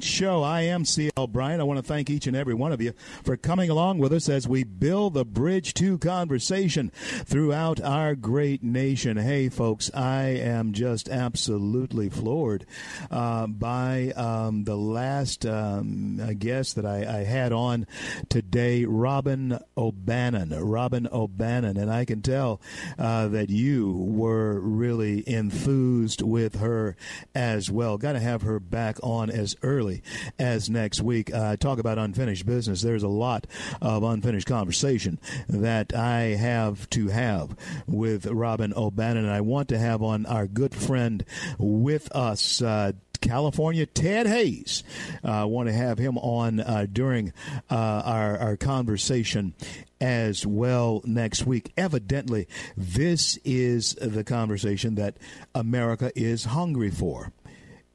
Bryant Show. I am C.L. Bryant. I want to thank each and every one of you for coming along with us as we build the bridge to conversation throughout our great nation. Hey, folks, I am just absolutely floored uh, by um, the last um, guest that I, I, had on today, Robin O'Bannon. Robin O'Bannon. And I can tell uh, that you were really enthused with her as well. Got to have her back on as early early as next week. Uh, talk about unfinished business. There's a lot of unfinished conversation that I have to have with Robin O'Bannon, and I want to have on our good friend with us. Uh, California, Ted Hayes. I uh, want to have him on uh, during uh, our, our conversation as well next week. Evidently, this is the conversation that America is hungry for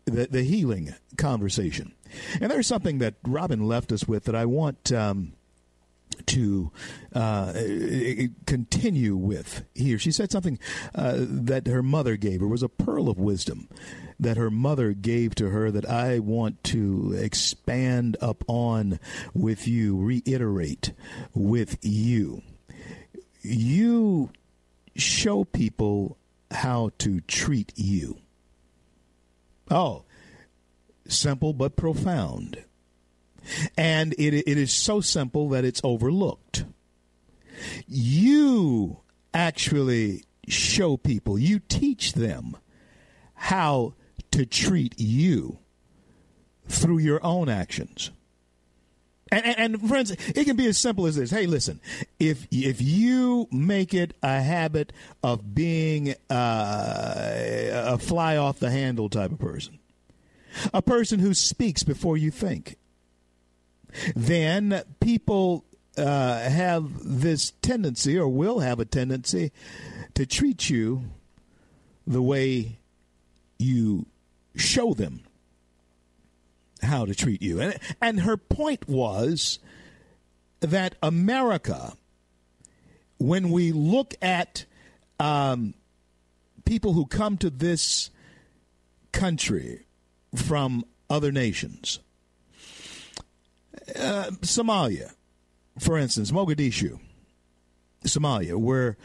the, the healing conversation. And there's something that Robin left us with that I want um, to uh, continue with here. She said something uh, that her mother gave her was a pearl of wisdom that her mother gave to her that I want to expand upon with you, reiterate with you. You show people how to treat you. Oh, simple but profound. And it, it is so simple that it's overlooked. You actually show people, you teach them how to treat you through your own actions. And, and, and, friends, it can be as simple as this. Hey, listen, if if you make it a habit of being uh, a fly off the handle type of person, a person who speaks before you think, then people uh, have this tendency, or will have a tendency, to treat you the way you show them how to treat you. And, and her point was that America, when we look at um, people who come to this country from other nations, uh, Somalia, for instance, Mogadishu, Somalia, where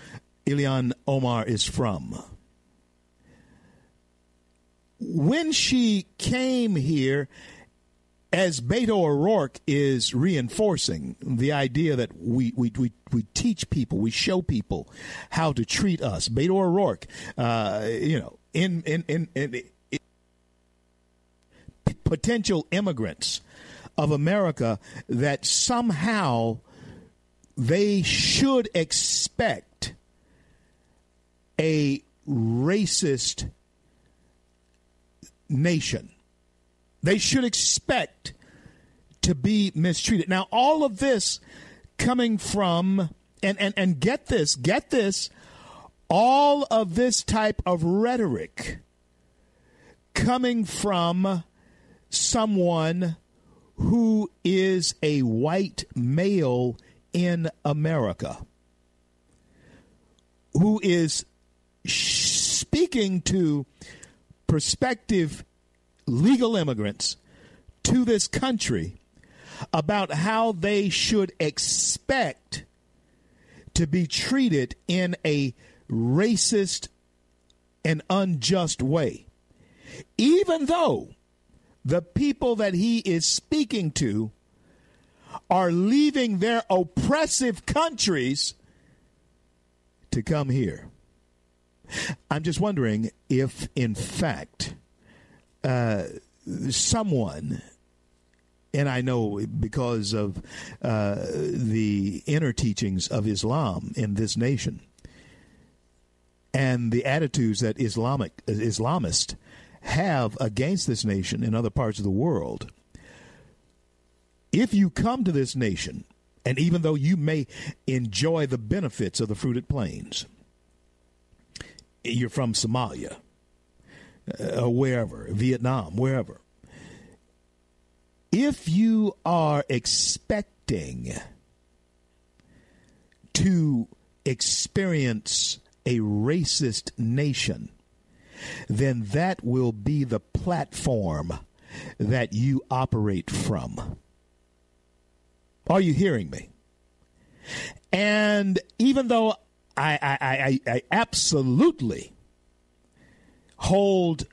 Ilhan Omar is from. When she came here as Beto O'Rourke is reinforcing the idea that we, we, we, we teach people, we show people how to treat us. Beto O'Rourke, uh, you know, in, in, in, in, in potential immigrants of America that somehow they should expect a racist nation they should expect to be mistreated. Now, all of this coming from, and, and, and get this, get this, all of this type of rhetoric coming from someone who is a white male in America, who is speaking to prospective legal immigrants to this country about how they should expect to be treated in a racist and unjust way. Even though the people that he is speaking to are leaving their oppressive countries to come here. I'm just wondering if, in fact, uh, someone, and I know because of uh, the inner teachings of Islam in this nation and the attitudes that Islamic Islamists have against this nation in other parts of the world. If you come to this nation, and even though you may enjoy the benefits of the fruited plains, you're from Somalia, uh, wherever, Vietnam, wherever. If you are expecting to experience a racist nation, then that will be the platform that you operate from. Are you hearing me? And even though I, I, I, I absolutely hold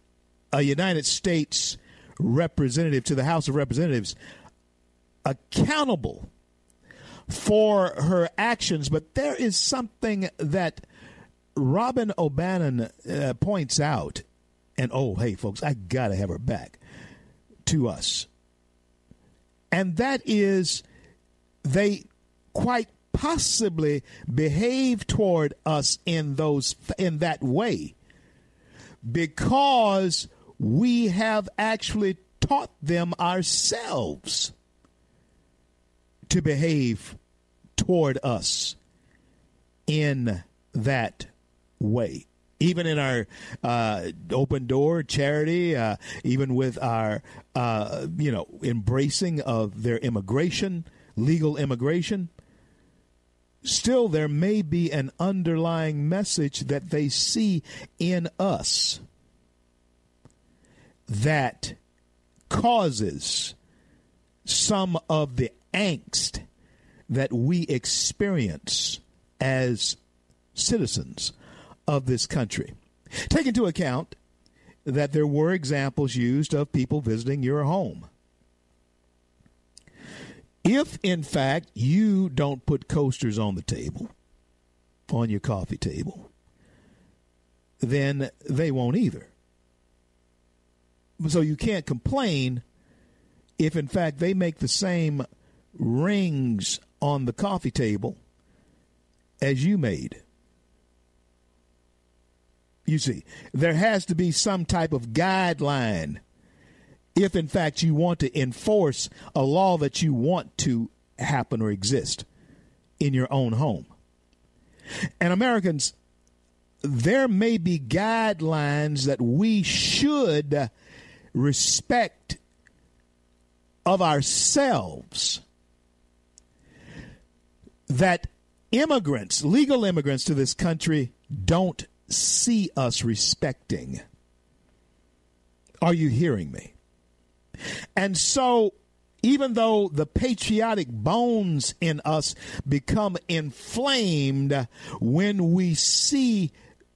a United States representative to the House of Representatives accountable for her actions, but there is something that Robin O'Bannon uh, points out, and oh, hey, folks, I got to have her back to us. And that is, they quite possibly behave toward us in those in that way because we have actually taught them ourselves to behave toward us in that way. Even in our uh, open door charity, uh, even with our, uh, you know, embracing of their immigration, legal immigration, still there may be an underlying message that they see in us that causes some of the angst that we experience as citizens of this country. Take into account that there were examples used of people visiting your home. If, in fact, you don't put coasters on the table, on your coffee table, then they won't either. So you can't complain if, in fact, they make the same rings on the coffee table as you made. You see, there has to be some type of guideline if, in fact, you want to enforce a law that you want to happen or exist in your own home. And Americans, there may be guidelines that we should respect of ourselves that immigrants, legal immigrants to this country, don't see us respecting. Are you hearing me? And so, even though the patriotic bones in us become inflamed when we see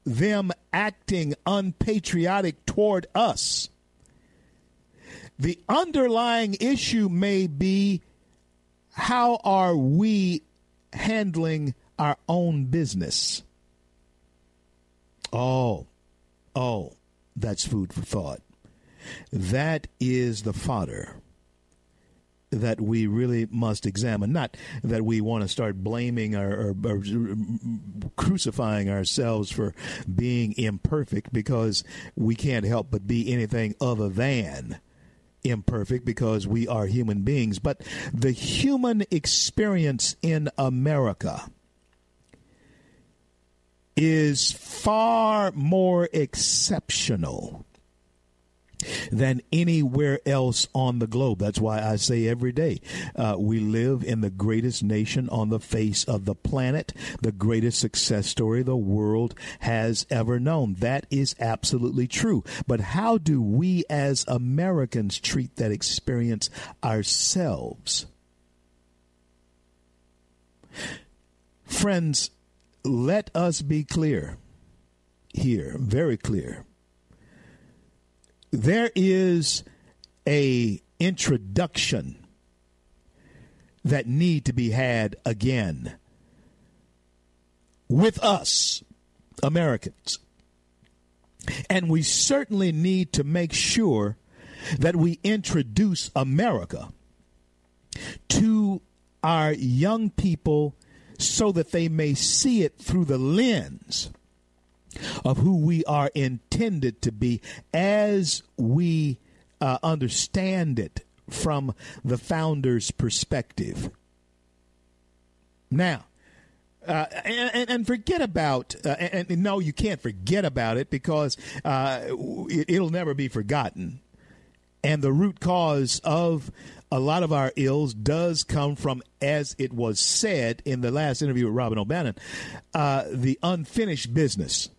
them acting unpatriotic toward us, the underlying issue may be how are we handling our own business? Oh, oh, that's food for thought. That is the fodder that we really must examine. Not that we want to start blaming or, or, or, crucifying ourselves for being imperfect because we can't help but be anything other than imperfect because we are human beings. But the human experience in America is far more exceptional than anywhere else on the globe. That's why I say every day uh, we live in the greatest nation on the face of the planet, the greatest success story the world has ever known. That is absolutely true. But how do we as Americans treat that experience ourselves? Friends, let us be clear here, very clear. There is a introduction that need to be had again with us Americans. And we certainly need to make sure that we introduce America to our young people so that they may see it through the lens of who we are intended to be as we uh, understand it from the founder's perspective. Now, uh, and, and, forget about uh, and, and, no, you can't forget about it because uh, it, it'll never be forgotten. And the root cause of a lot of our ills does come from, as it was said in the last interview with Robin O'Bannon, uh, the unfinished business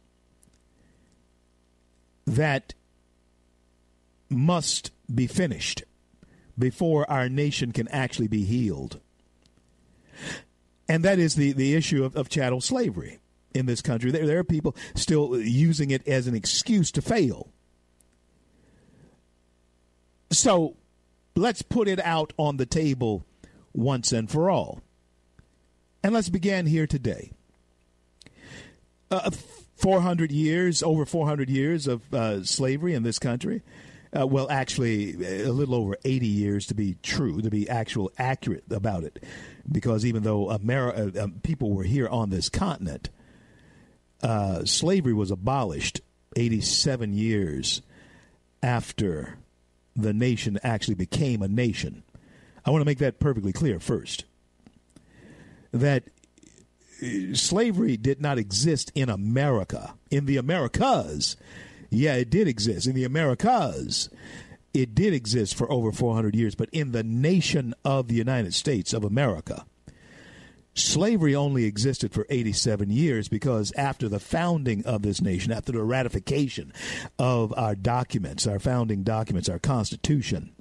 that must be finished before our nation can actually be healed. And that is the, the issue of, of chattel slavery in this country. There, there are people still using it as an excuse to fail. So let's put it out on the table once and for all. And let's begin here today. Uh, 400 years, over 400 years of uh, slavery in this country. Uh, well, actually, a little over 80 years to be true, to be actual accurate about it, because even though America, uh, uh, people were here on this continent, uh, slavery was abolished 87 years after the nation actually became a nation. I want to make that perfectly clear first. That slavery did not exist in America, in the Americas yeah, it did exist in the Americas. It did exist for over 400 years, but in the nation of the United States of America, slavery only existed for 87 years because after the founding of this nation, after the ratification of our documents, our founding documents, our Constitution,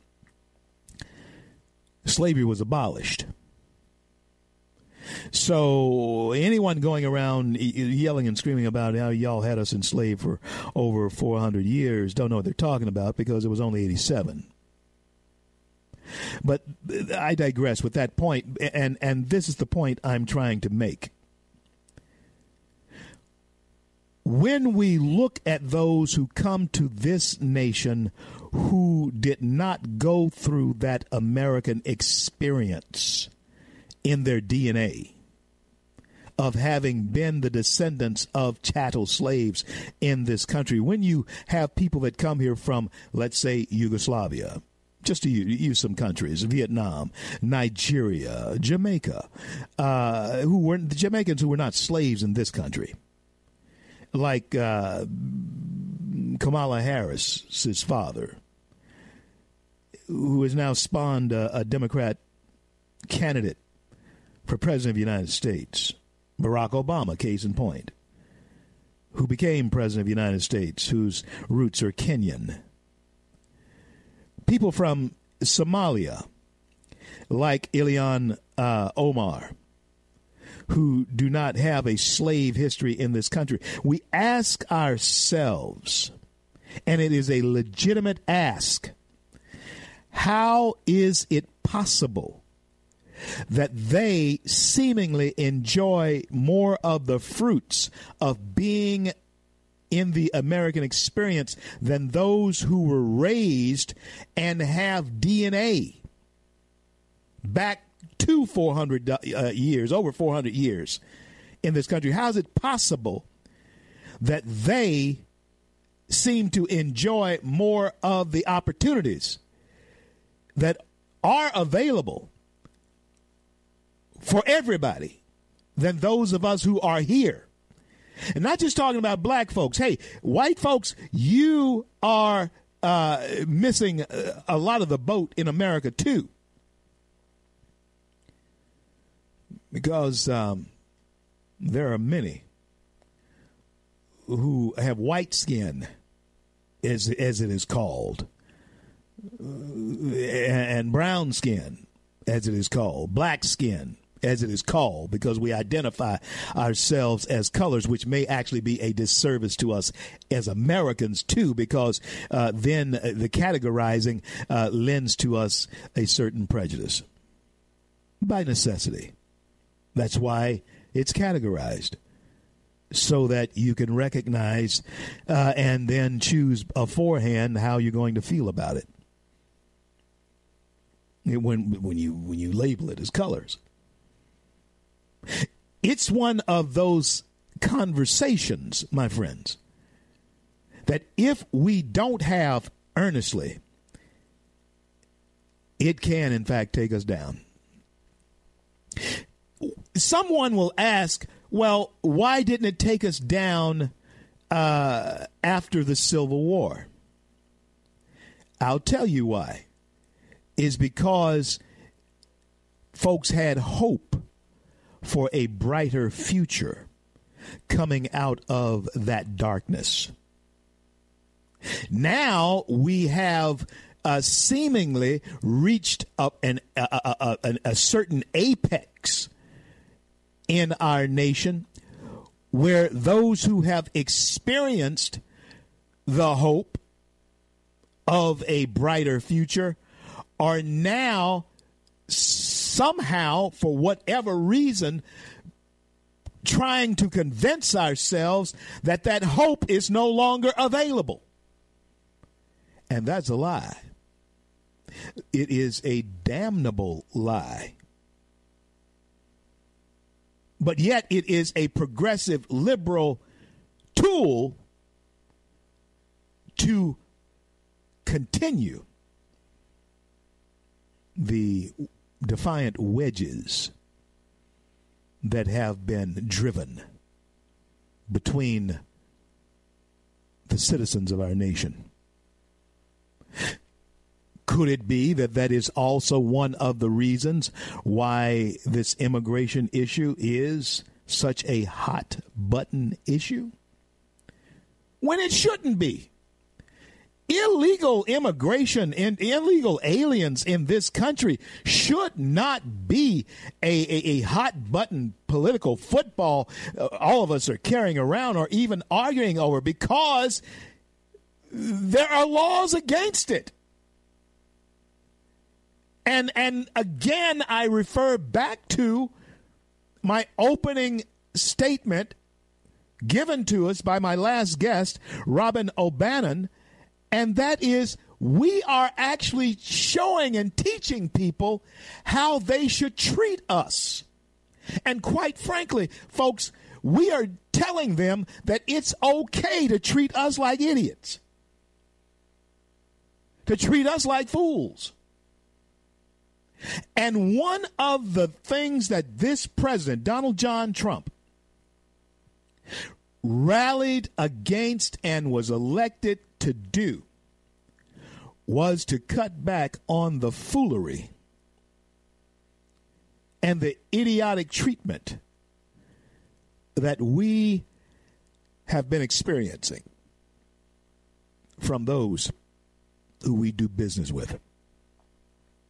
slavery was abolished. So anyone going around yelling and screaming about how y'all had us enslaved for over 400 years don't know what they're talking about because it was only 87. But I digress with that point, and and this is the point I'm trying to make. When we look at those who come to this nation who did not go through that American experience, in their DNA of having been the descendants of chattel slaves in this country. When you have people that come here from, let's say, Yugoslavia, just to use some countries, Vietnam, Nigeria, Jamaica, uh, who were the Jamaicans who were not slaves in this country, like uh, Kamala Harris, father, who has now spawned a, a Democrat candidate for President of the United States. Barack Obama, case in point, who became President of the United States, whose roots are Kenyan. People from Somalia, like Ilhan uh, Omar, who do not have a slave history in this country. We ask ourselves, and it is a legitimate ask, how is it possible that they seemingly enjoy more of the fruits of being in the American experience than those who were raised and have DNA back to 400 uh, years, over 400 years in this country. How is it possible that they seem to enjoy more of the opportunities that are available for everybody than those of us who are here. And not just talking about black folks. Hey, white folks, you are uh, missing a lot of the boat in America too. Because um, there are many who have white skin, as, as it is called, and brown skin, as it is called, black skin, as it is called, because we identify ourselves as colors, which may actually be a disservice to us as Americans, too, because uh, then the categorizing uh, lends to us a certain prejudice by necessity. That's why it's categorized. so that you can recognize uh, and then choose beforehand how you're going to feel about it. When when you when you label it as colors, it's one of those conversations, my friends, that if we don't have earnestly, it can in fact take us down. Someone will ask, well, why didn't it take us down uh, after the Civil War? I'll tell you why. Is because folks had hope for a brighter future coming out of that darkness. Now we have uh, seemingly reached up an, a, a, a certain apex in our nation where those who have experienced the hope of a brighter future are now somehow, for whatever reason, trying to convince ourselves that that hope is no longer available. And that's a lie. It is a damnable lie. But yet it is a progressive liberal tool to continue the defiant wedges that have been driven between the citizens of our nation. Could it be that that is also one of the reasons why this immigration issue is such a hot button issue? When it shouldn't be illegal immigration and illegal aliens in this country should not be a, a, a hot button political football uh, all of us are carrying around or even arguing over because there are laws against it. And and again I refer back to my opening statement given to us by my last guest, Robin O'Bannon and that is we are actually showing and teaching people how they should treat us. And quite frankly, folks, we are telling them that it's okay to treat us like idiots, to treat us like fools. And one of the things that this president, Donald John Trump, rallied against and was elected to do was to cut back on the foolery and the idiotic treatment that we have been experiencing from those who we do business with.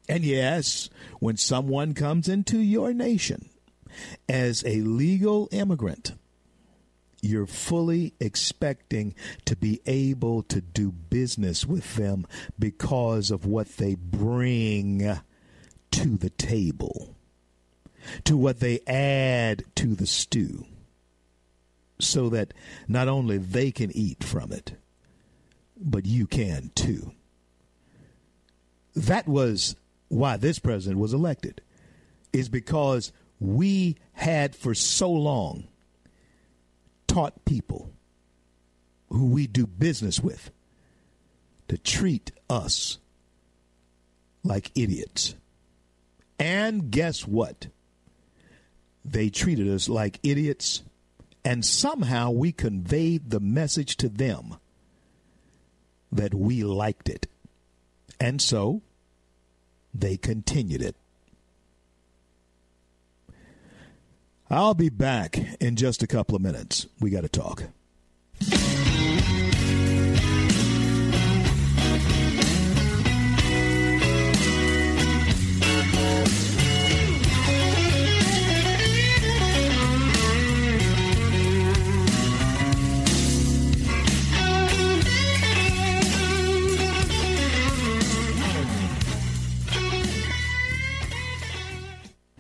And yes, when someone comes into your nation as a legal immigrant, you're fully expecting to be able to do business with them because of what they bring to the table, to what they add to the stew, so that not only they can eat from it, but you can too. That was why this president was elected, is because we had for so long taught people who we do business with to treat us like idiots. And guess what? They treated us like idiots, and somehow we conveyed the message to them that we liked it. And so they continued it. I'll be back in just a couple of minutes. We got to talk.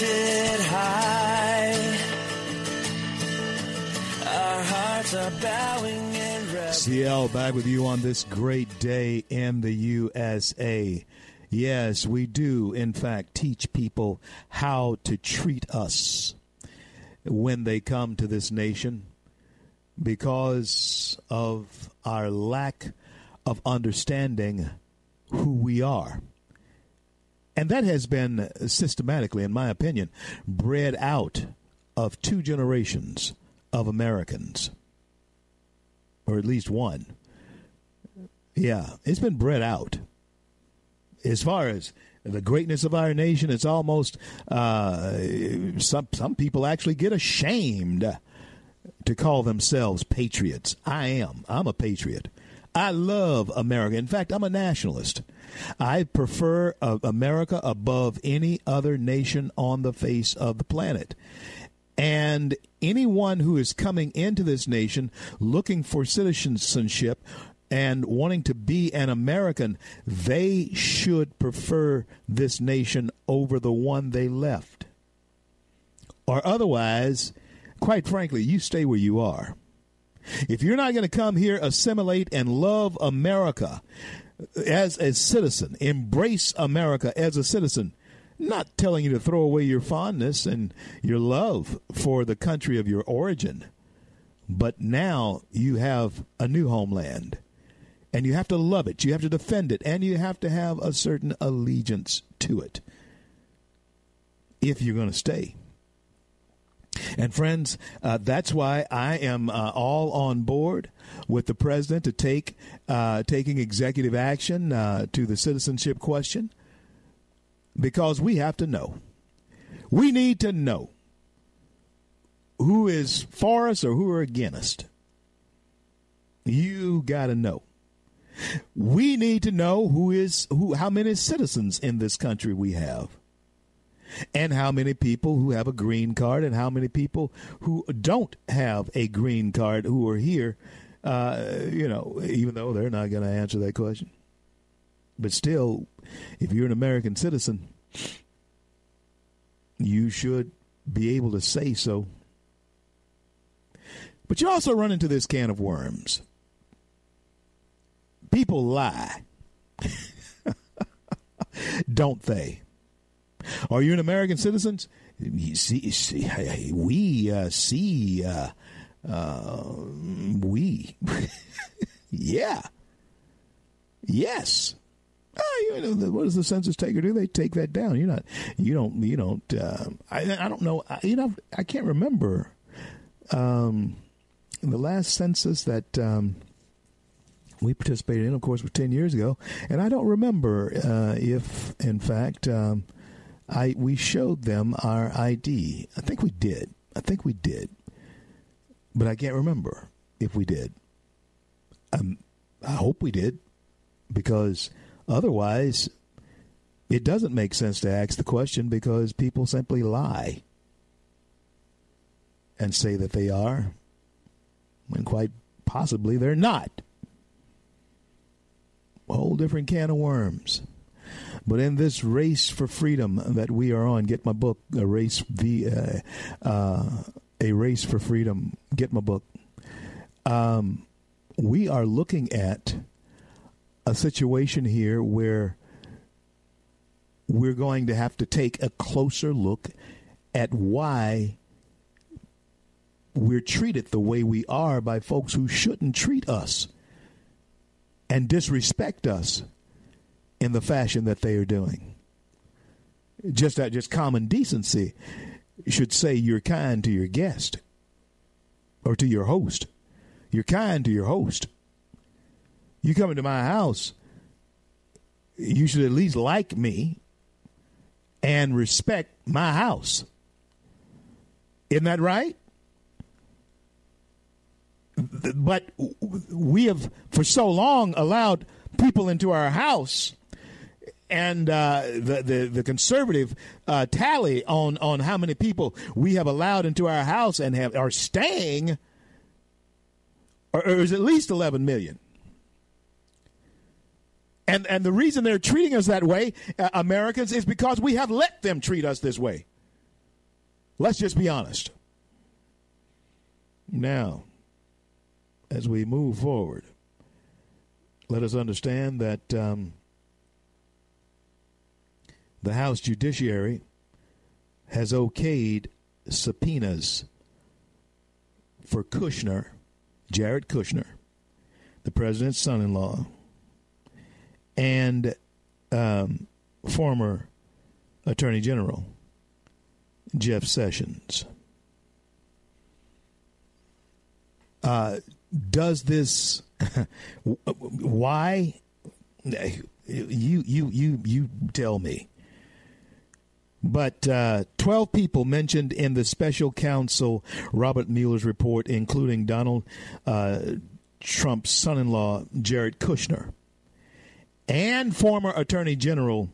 Lifted high. Our hearts are bowing in CL back with you on this great day in the USA. Yes, we do, in fact, teach people how to treat us when they come to this nation because of our lack of understanding who we are. And that has been systematically, in my opinion, bred out of two generations of Americans, or at least one. Yeah, it's been bred out. As far as the greatness of our nation, it's almost uh, some some people actually get ashamed to call themselves patriots. I am. I'm a patriot. I love America. In fact, I'm a nationalist. I prefer uh, America above any other nation on the face of the planet. And anyone who is coming into this nation looking for citizenship and wanting to be an American, they should prefer this nation over the one they left. Or otherwise, quite frankly, you stay where you are. If you're not going to come here, assimilate, and love America as a citizen, embrace America as a citizen, not telling you to throw away your fondness and your love for the country of your origin, but now you have a new homeland. And you have to love it. You have to defend it. And you have to have a certain allegiance to it if you're going to stay. And friends, uh, that's why I am uh, all on board with the president to take uh, taking executive action uh, to the citizenship question, because we have to know. We need to know who is for us or who are against. You got to know. We need to know who is who, how many citizens in this country we have and how many people who have a green card and how many people who don't have a green card who are here, uh, you know, even though they're not going to answer that question. But still, if you're an American citizen, you should be able to say so. But you also run into this can of worms. People lie, don't they? Are you an American citizen? See, see, we uh, see, uh, uh, we, yeah, yes. Oh, you know, what does the census taker do? They take that down. You're not, you don't, you don't. Uh, I, I don't know. I, you know, I can't remember um, the last census that um, we participated in. Of course, was ten years ago, and I don't remember uh, if, in fact. Um, I we showed them our ID. I think we did. I think we did, but I can't remember if we did. Um, I hope we did, because otherwise, it doesn't make sense to ask the question because people simply lie and say that they are, when quite possibly they're not. A whole different can of worms. But in this race for freedom that we are on, get my book, a race the uh, uh, a race for freedom. Get my book. Um, we are looking at a situation here where we're going to have to take a closer look at why we're treated the way we are by folks who shouldn't treat us and disrespect us in the fashion that they are doing. Just that, just common decency. should say you're kind to your guest or to your host. You're kind to your host. You come into my house, you should at least like me and respect my house. Isn't that right? But we have, for so long, allowed people into our house and uh, the, the, the conservative uh, tally on on how many people we have allowed into our house and have are staying, or, or is at least eleven million. And and the reason they're treating us that way, uh, Americans, is because we have let them treat us this way. Let's just be honest. Now, as we move forward, let us understand that. Um, the House Judiciary has okayed subpoenas for Kushner, Jared Kushner, the president's son in law, and um, former Attorney General Jeff Sessions. Uh, does this why you you you you tell me but uh, 12 people mentioned in the special counsel Robert Mueller's report, including Donald uh, Trump's son in law, Jared Kushner, and former Attorney General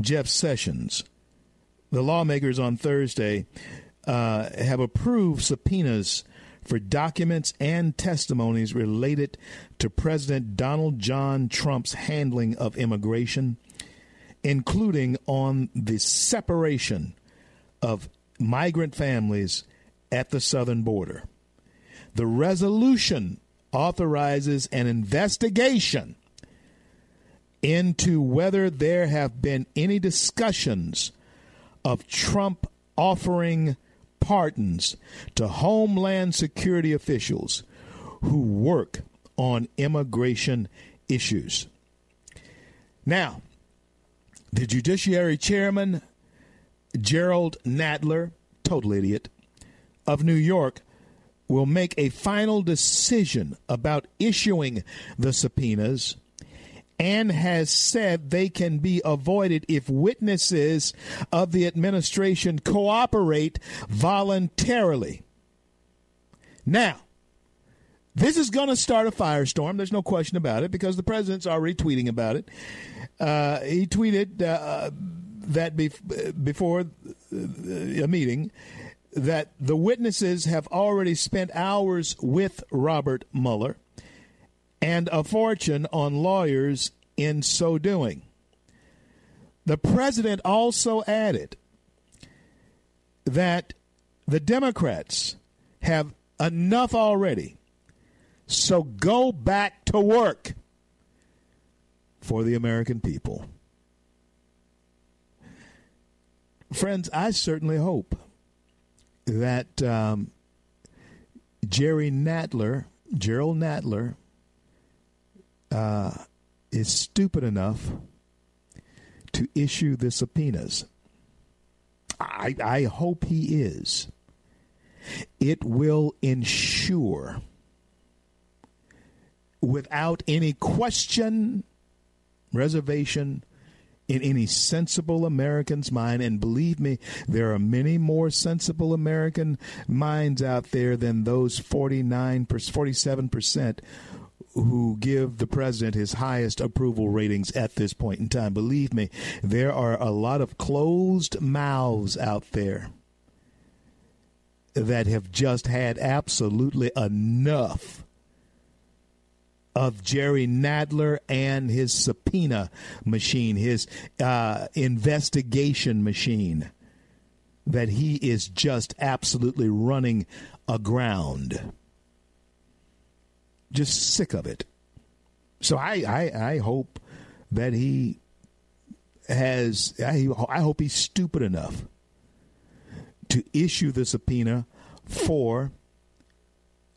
Jeff Sessions. The lawmakers on Thursday uh, have approved subpoenas for documents and testimonies related to President Donald John Trump's handling of immigration including on the separation of migrant families at the southern border. The resolution authorizes an investigation into whether there have been any discussions of Trump offering pardons to Homeland Security officials who work on immigration issues. Now, the Judiciary Chairman, Jerrold Nadler, total idiot, of New York, will make a final decision about issuing the subpoenas and has said they can be avoided if witnesses of the administration cooperate voluntarily. Now, this is going to start a firestorm. There's no question about it because the president's already tweeting about it. Uh, he tweeted uh, that bef- before a meeting that the witnesses have already spent hours with Robert Mueller and a fortune on lawyers in so doing. The president also added that the Democrats have enough already, so go back to work for the American people. Friends, I certainly hope that um, Jerry Nadler, Jerrold Nadler, uh, is stupid enough to issue the subpoenas. I, I hope he is. It will ensure, without any question reservation in any sensible American's mind. And believe me, there are many more sensible American minds out there than those 49, 47% who give the president his highest approval ratings at this point in time. Believe me, there are a lot of closed mouths out there that have just had absolutely enough of Jerry Nadler and his subpoena machine, his uh, investigation machine, that he is just absolutely running aground. Just sick of it. So I, I, I hope that he has, I, I hope he's stupid enough to issue the subpoena for.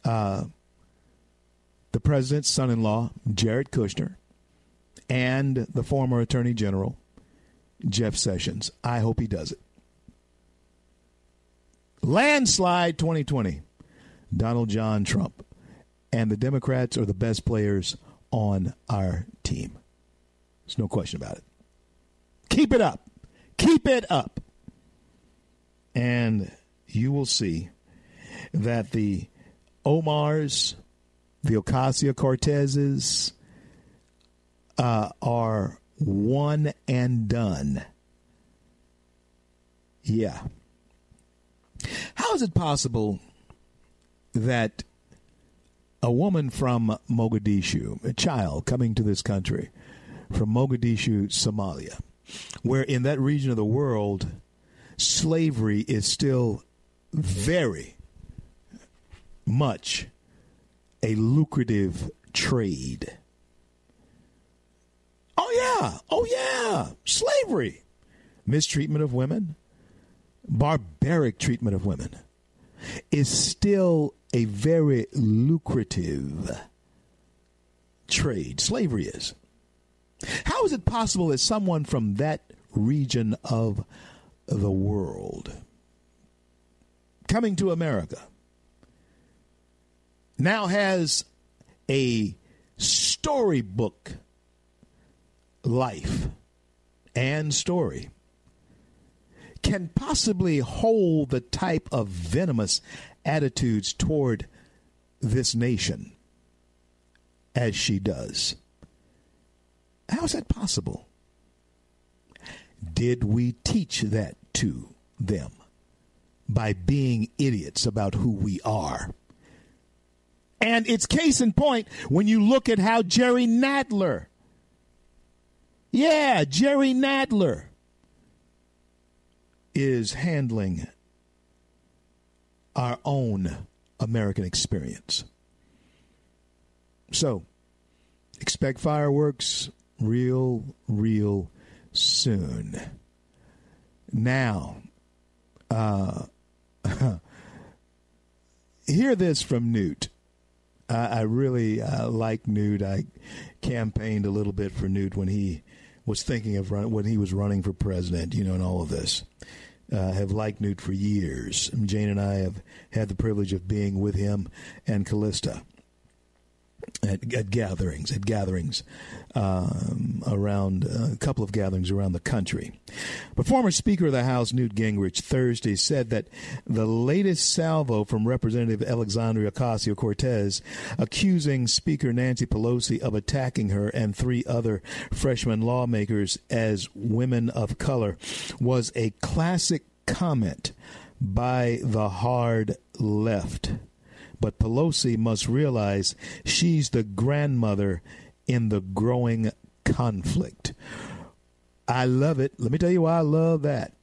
Uh, the president's son in law, Jared Kushner, and the former attorney general, Jeff Sessions. I hope he does it. Landslide 2020. Donald John Trump. And the Democrats are the best players on our team. There's no question about it. Keep it up. Keep it up. And you will see that the Omars, the Ocasio Cortezes uh, are one and done. Yeah. How is it possible that a woman from Mogadishu, a child coming to this country from Mogadishu, Somalia, where in that region of the world slavery is still very much a lucrative trade. Oh, yeah. Oh, yeah. Slavery. Mistreatment of women, barbaric treatment of women is still a very lucrative trade. Slavery is. How is it possible that someone from that region of the world coming to America now has a storybook life and story can possibly hold the type of venomous attitudes toward this nation as she does. How is that possible? Did we teach that to them by being idiots about who we are? And it's case in point when you look at how Jerry Nadler, yeah, Jerry Nadler, is handling our own American experience. So, expect fireworks real, real soon. Now, uh, hear this from Newt. I really uh, like Newt. I campaigned a little bit for Newt when he was thinking of run, when he was running for president, you know, and all of this. Uh, have liked Newt for years. Jane and I have had the privilege of being with him and Callista at, at gatherings, at gatherings um, around uh, a couple of gatherings around the country. But former Speaker of the House Newt Gingrich Thursday said that the latest salvo from Representative Alexandria Ocasio Cortez accusing Speaker Nancy Pelosi of attacking her and three other freshman lawmakers as women of color was a classic comment by the hard left. But Pelosi must realize she's the grandmother in the growing conflict. I love it. Let me tell you why I love that.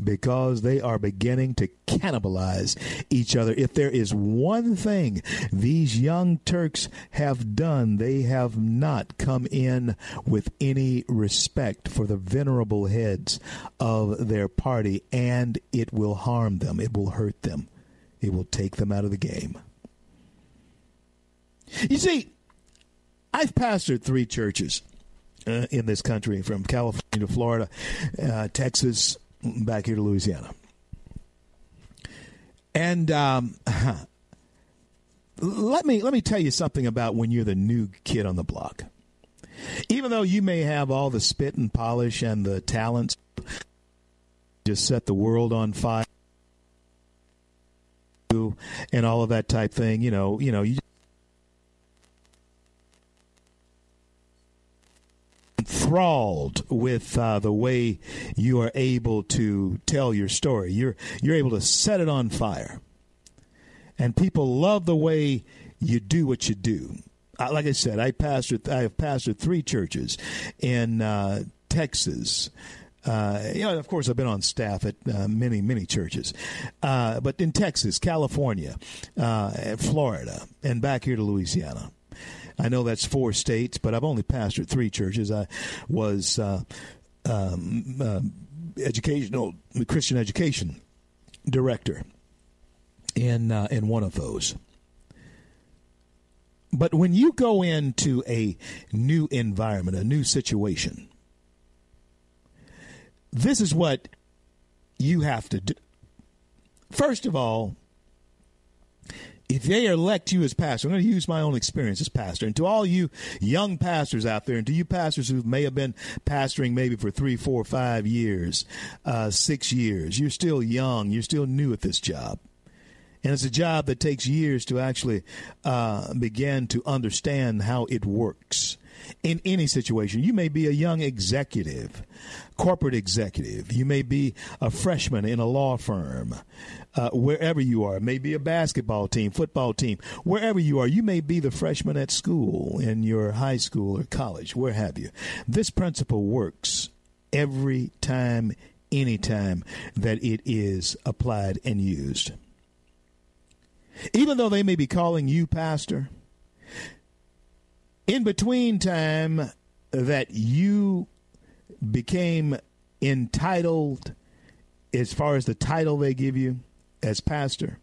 Because they are beginning to cannibalize each other. If there is one thing these young Turks have done, they have not come in with any respect for the venerable heads of their party, and it will harm them. It will hurt them. It will take them out of the game. You see, I've pastored three churches uh, in this country, from California to Florida, uh, Texas, back here to Louisiana. And um, let me let me tell you something about when you're the new kid on the block. Even though you may have all the spit and polish and the talents, just set the world on fire and all of that type thing. You know, you know, you enthralled with uh, the way you are able to tell your story. You're you're able to set it on fire, and people love the way you do what you do. Uh, like I said, I pastored. I have pastored three churches in uh, Texas. Uh, you know, of course, I've been on staff at uh, many, many churches, uh, but in Texas, California, uh, Florida, and back here to Louisiana. I know that's four states, but I've only pastored three churches. I was uh, um, uh, educational Christian education director in in one of those. But when you go into a new environment, a new situation, this is what you have to do. First of all, if they elect you as pastor, I'm going to use my own experience as pastor. And to all you young pastors out there, and to you pastors who may have been pastoring maybe for three, four, five years, uh, six years, you're still young, you're still new at this job. And it's a job that takes years to actually uh, begin to understand how it works in any situation. You may be a young executive, corporate executive. You may be a freshman in a law firm, uh, wherever you are. Maybe a basketball team, football team, wherever you are. You may be the freshman at school, in your high school or college, where have you. This principle works every time, anytime that it is applied and used. Even though they may be calling you pastor, in between time that you became entitled as far as the title they give you as pastor.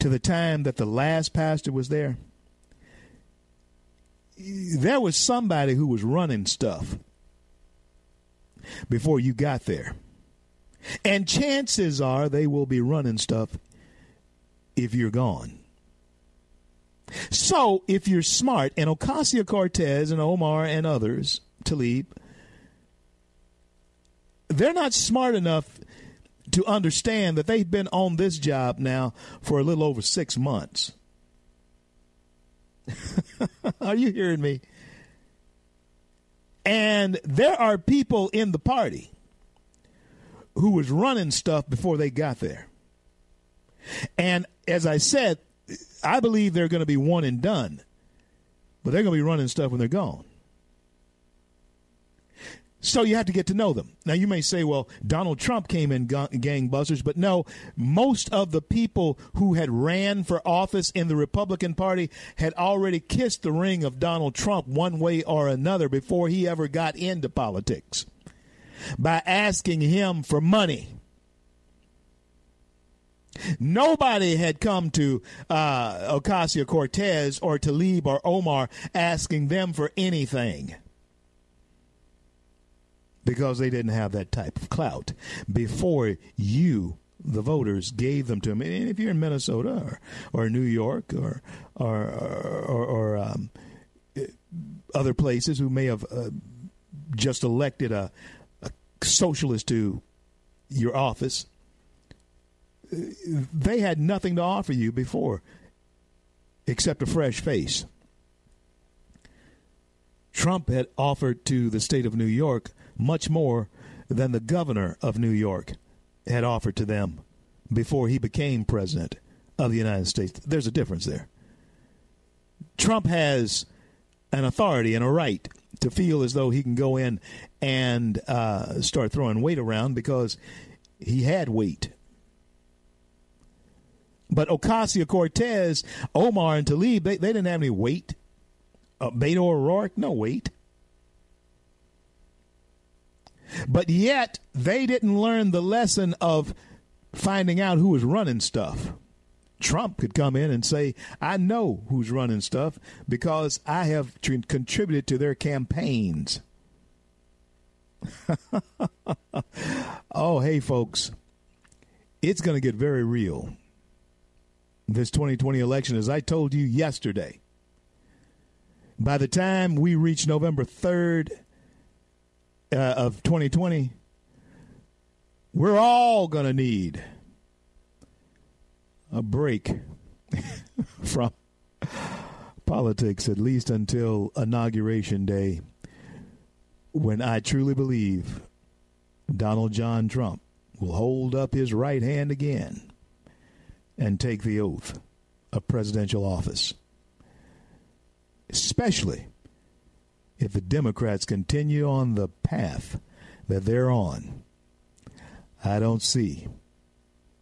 To the time that the last pastor was there there was somebody who was running stuff before you got there. And chances are they will be running stuff if you're gone so if you're smart, and Ocasio Cortez and Omar and others, Tlaib, they're not smart enough to understand that they've been on this job now for a little over six months. are you hearing me? And there are people in the party who was running stuff before they got there. And as I said, I believe they're going to be one and done, but they're going to be running stuff when they're gone. So you have to get to know them. Now you may say, well, Donald Trump came in gangbusters, but no, most of the people who had ran for office in the Republican Party had already kissed the ring of Donald Trump one way or another before he ever got into politics by asking him for money. Nobody had come to uh, Ocasio Cortez or Tlaib or Omar asking them for anything because they didn't have that type of clout before you the voters gave them to them. And if you're in Minnesota or, or New York or or or, or um, other places who may have uh, just elected a, a socialist to your office, they had nothing to offer you before except a fresh face. Trump had offered to the state of New York much more than the governor of New York had offered to them before he became president of the United States. There's a difference there. Trump has an authority and a right to feel as though he can go in and uh, start throwing weight around because he had weight but Ocasio Cortez, Omar, and Tlaib, they, they didn't have any weight. Uh, Beto O'Rourke, no weight. But yet, they didn't learn the lesson of finding out who was running stuff. Trump could come in and say, I know who's running stuff because I have tr- contributed to their campaigns. oh, hey, folks, it's going to get very real this 2020 election, as I told you yesterday. By the time we reach November 3rd uh, of 2020, we're all going to need a break from politics, at least until Inauguration Day, when I truly believe Donald John Trump will hold up his right hand again and take the oath of presidential office. Especially if the Democrats continue on the path that they're on. I don't see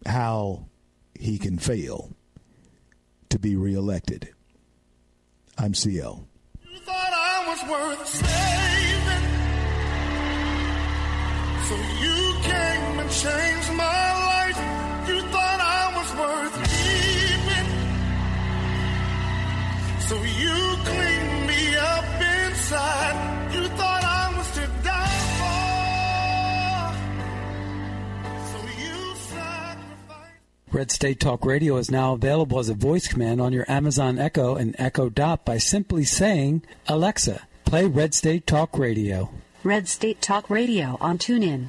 how he can fail to be reelected. I'm CL. You thought I was worth saving, so you came and changed my so you cleaned me up inside. You thought I was to die for, so you sacrificed. Red State Talk Radio is now available as a voice command on your Amazon Echo and Echo Dot by simply saying, Alexa, play Red State Talk Radio. Red State Talk Radio on TuneIn.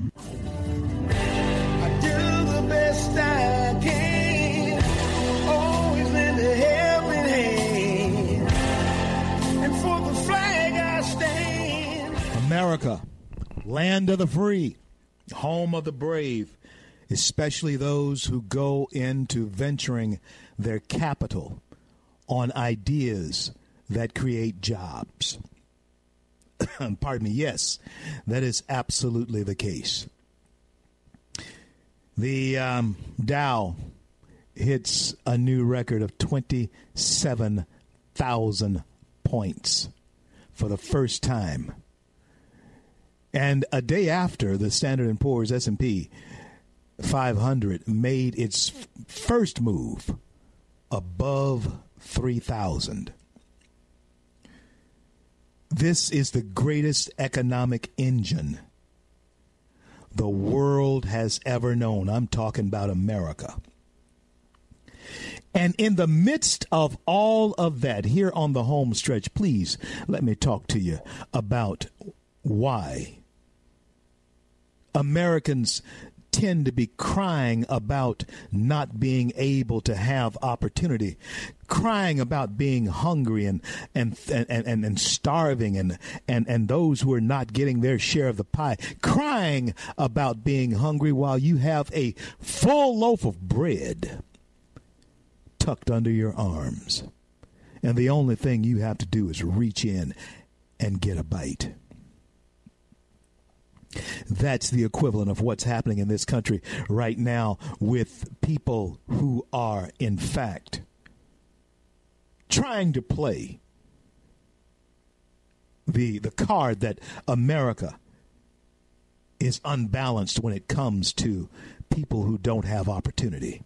America, land of the free, home of the brave, especially those who go into venturing their capital on ideas that create jobs. Pardon me, yes, that is absolutely the case. The um, Dow hits a new record of 27,000 points for the first time. And a day after the Standard & Poor's S&P 500 made its first move above 3,000. This is the greatest economic engine the world has ever known. I'm talking about America. And in the midst of all of that, here on the home stretch, please let me talk to you about why Americans tend to be crying about not being able to have opportunity, crying about being hungry and and and, and, and starving and, and, and those who are not getting their share of the pie, crying about being hungry while you have a full loaf of bread tucked under your arms. And the only thing you have to do is reach in and get a bite. That's the equivalent of what's happening in this country right now with people who are, in fact, trying to play the, the card that America is unbalanced when it comes to people who don't have opportunity.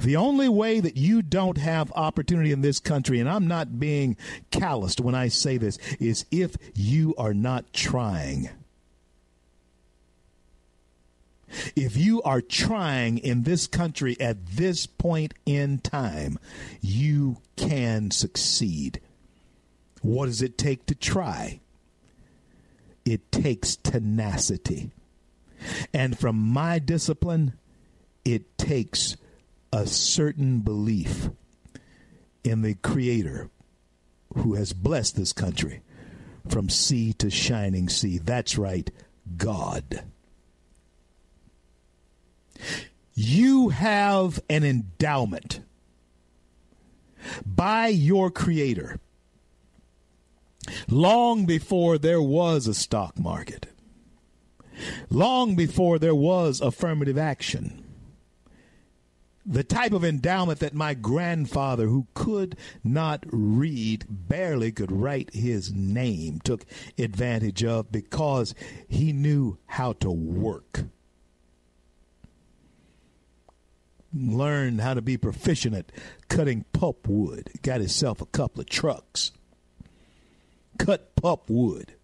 The only way that you don't have opportunity in this country, and I'm not being calloused when I say this, is if you are not trying. If you are trying in this country at this point in time, you can succeed. What does it take to try? It takes tenacity. And from my discipline, it takes a certain belief in the Creator who has blessed this country from sea to shining sea. That's right, God. You have an endowment by your Creator long before there was a stock market, long before there was affirmative action. The type of endowment that my grandfather, who could not read, barely could write his name, took advantage of because he knew how to work. Learned how to be proficient at cutting pulp wood. Got himself a couple of trucks. Cut pulp wood.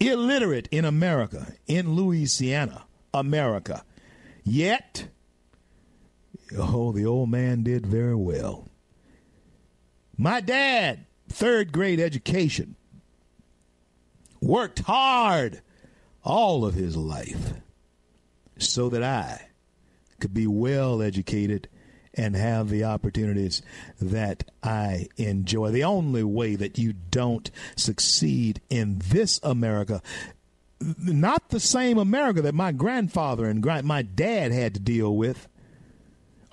Illiterate in America, in Louisiana, America. Yet, oh, the old man did very well. My dad, third grade education, worked hard all of his life so that I could be well educated and have the opportunities that I enjoy. The only way that you don't succeed in this America, not the same America that my grandfather and my dad had to deal with.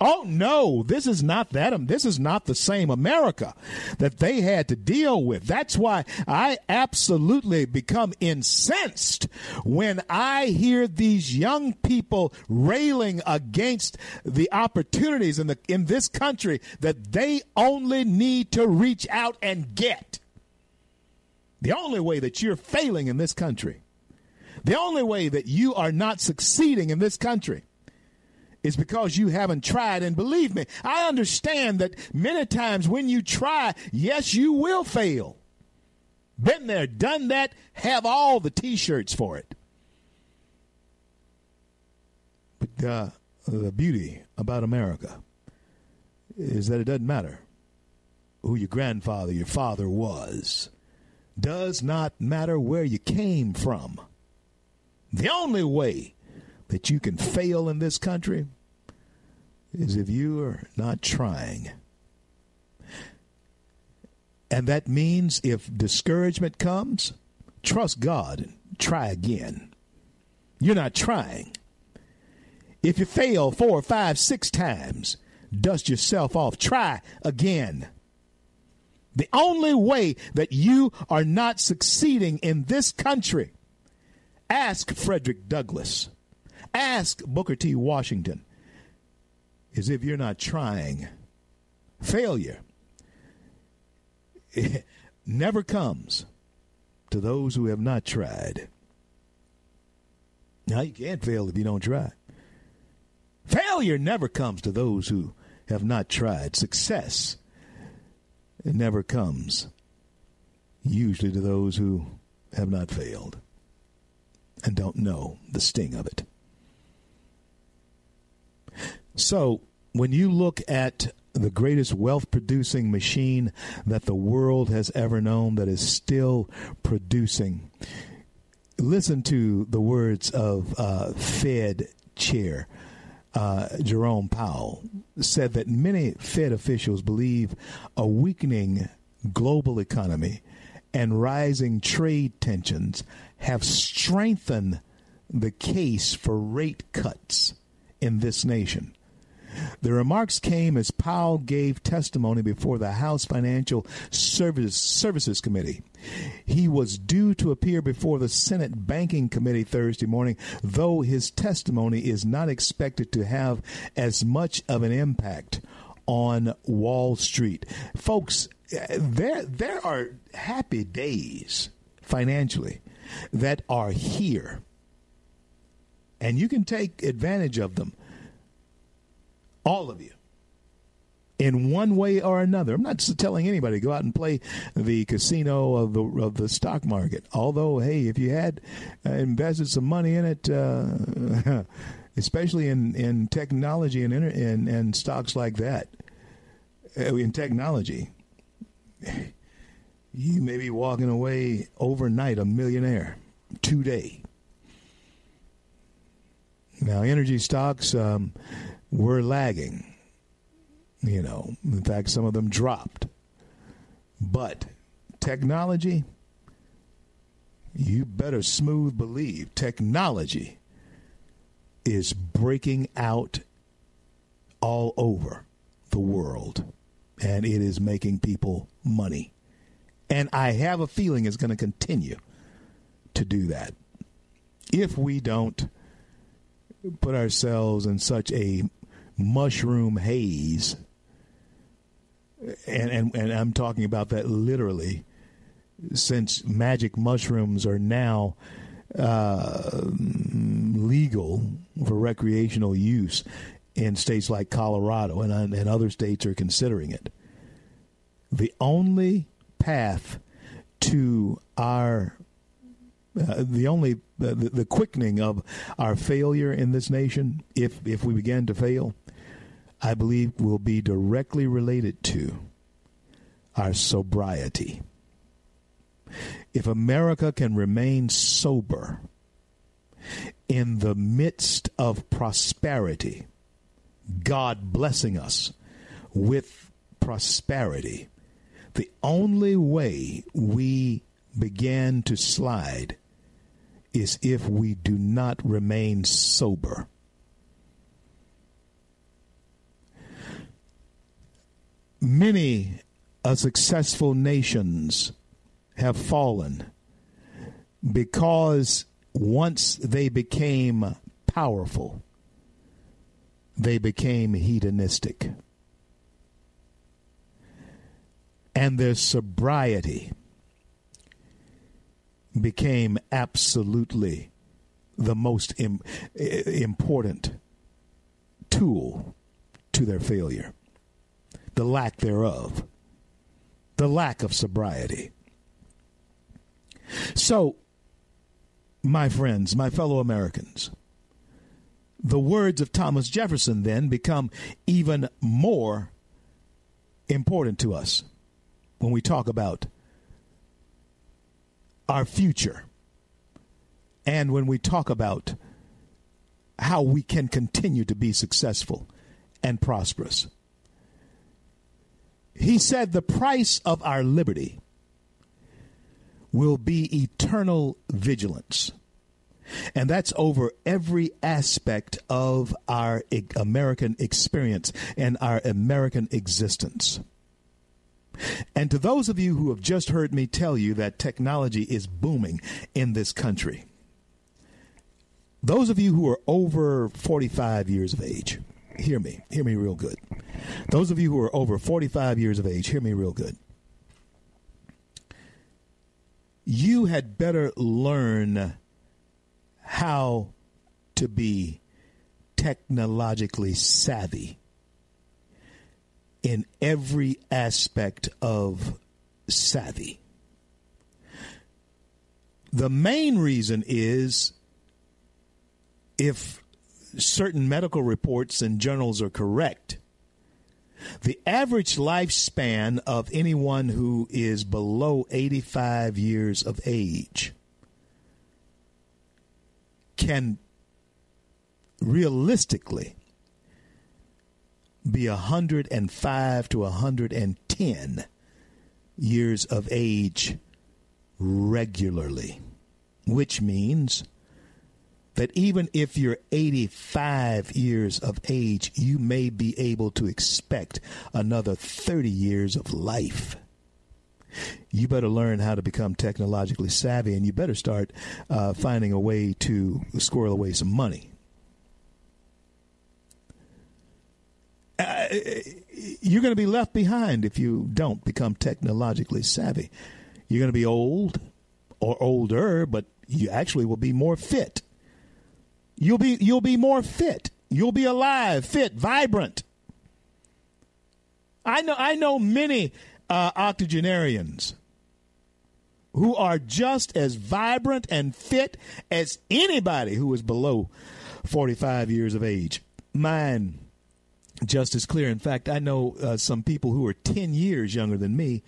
Oh no, this is not that. Um, this is not the same America that they had to deal with. That's why I absolutely become incensed when I hear these young people railing against the opportunities in the in this country that they only need to reach out and get. The only way that you're failing in this country, the only way that you are not succeeding in this country is because you haven't tried. And believe me, I understand that many times when you try, yes, you will fail. Been there, done that, have all the t shirts for it. But uh, the beauty about America is that it doesn't matter who your grandfather, your father was. Does not matter where you came from. The only way that you can fail in this country is if you are not trying. And that means if discouragement comes, trust God and try again. You're not trying. If you fail four, five, six times, dust yourself off. Try again. The only way that you are not succeeding in this country, ask Frederick Douglass. Ask Booker T. Washington is if you're not trying. Failure never comes to those who have not tried. Now, you can't fail if you don't try. Failure never comes to those who have not tried. Success never comes usually to those who have not failed and don't know the sting of it. So, when you look at the greatest wealth producing machine that the world has ever known that is still producing, listen to the words of uh, Fed chair. Uh, Jerome Powell said that many Fed officials believe a weakening global economy and rising trade tensions have strengthened the case for rate cuts in this nation. The remarks came as Powell gave testimony before the House Financial Service, Services Committee. He was due to appear before the Senate Banking Committee Thursday morning, though his testimony is not expected to have as much of an impact on Wall Street. Folks, there there are happy days financially that are here. And you can take advantage of them all of you in one way or another. I'm not telling anybody go out and play the casino of the of the stock market. Although, hey, if you had uh, invested some money in it, uh, especially in, in technology and, in, and stocks like that, uh, in technology, you may be walking away overnight a millionaire today. Now, energy stocks. Um, were lagging. You know, in fact, some of them dropped. But technology, you better smooth believe technology is breaking out all over the world and it is making people money. And I have a feeling it's going to continue to do that if we don't put ourselves in such a mushroom haze, and, and, and I'm talking about that literally, since magic mushrooms are now uh, legal for recreational use in states like Colorado, and, and other states are considering it. The only path to our uh, the only uh, the, the, quickening of our failure in this nation, if if we begin to fail, I believe will be directly related to our sobriety. If America can remain sober in the midst of prosperity, God blessing us with prosperity, the only way we begin to slide is if we do not remain sober. Many uh, successful nations have fallen because once they became powerful, they became hedonistic. And their sobriety became absolutely the most Im- important tool to their failure. The lack thereof, the lack of sobriety. So, my friends, my fellow Americans, the words of Thomas Jefferson then become even more important to us when we talk about our future and when we talk about how we can continue to be successful and prosperous. He said the price of our liberty will be eternal vigilance. And that's over every aspect of our American experience and our American existence. And to those of you who have just heard me tell you that technology is booming in this country, those of you who are over 45 years of age, hear me, hear me real good. Those of you who are over 45 years of age, hear me real good. You had better learn how to be technologically savvy in every aspect of savvy. The main reason is if certain medical reports and journals are correct, the average lifespan of anyone who is below 85 years of age can realistically be 105 to 110 years of age regularly, which means that even if you're 85 years of age, you may be able to expect another 30 years of life. You better learn how to become technologically savvy and you better start uh, finding a way to squirrel away some money. Uh, you're going to be left behind if you don't become technologically savvy. You're going to be old or older, but you actually will be more fit. You'll be you'll be more fit. You'll be alive, fit, vibrant. I know I know many uh, octogenarians who are just as vibrant and fit as anybody who is below 45 years of age. Mine just as clear. In fact, I know uh, some people who are 10 years younger than me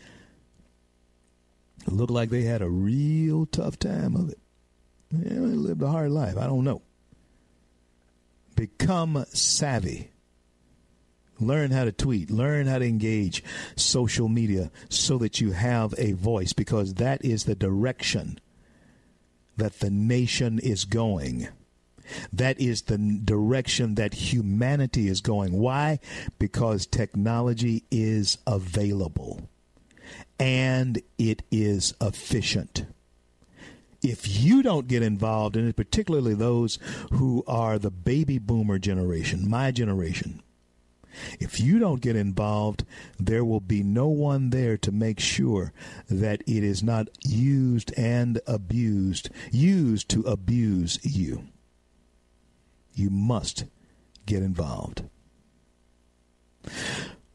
look like they had a real tough time of it. Yeah, they lived a hard life. I don't know. Become savvy. Learn how to tweet, learn how to engage social media so that you have a voice because that is the direction that the nation is going. That is the direction that humanity is going. Why? Because technology is available and it is efficient. If you don't get involved in it, particularly those who are the baby boomer generation, my generation, if you don't get involved, there will be no one there to make sure that it is not used and abused, used to abuse you. You must get involved.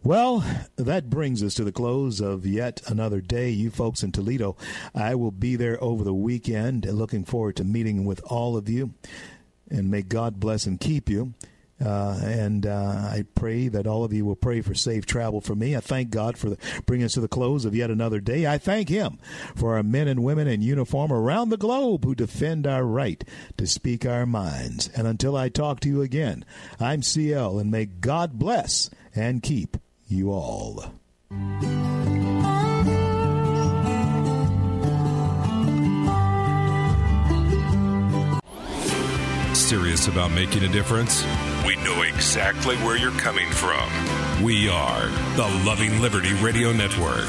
Well, that brings us to the close of yet another day. You folks in Toledo, I will be there over the weekend. Looking forward to meeting with all of you. And may God bless and keep you. Uh, and uh, I pray that all of you will pray for safe travel for me. I thank God for the, bringing us to the close of yet another day. I thank Him for our men and women in uniform around the globe who defend our right to speak our minds. And until I talk to you again, I'm CL, and may God bless and keep you all. Serious about making a difference? We know exactly where you're coming from. We are the Loving Liberty Radio Network.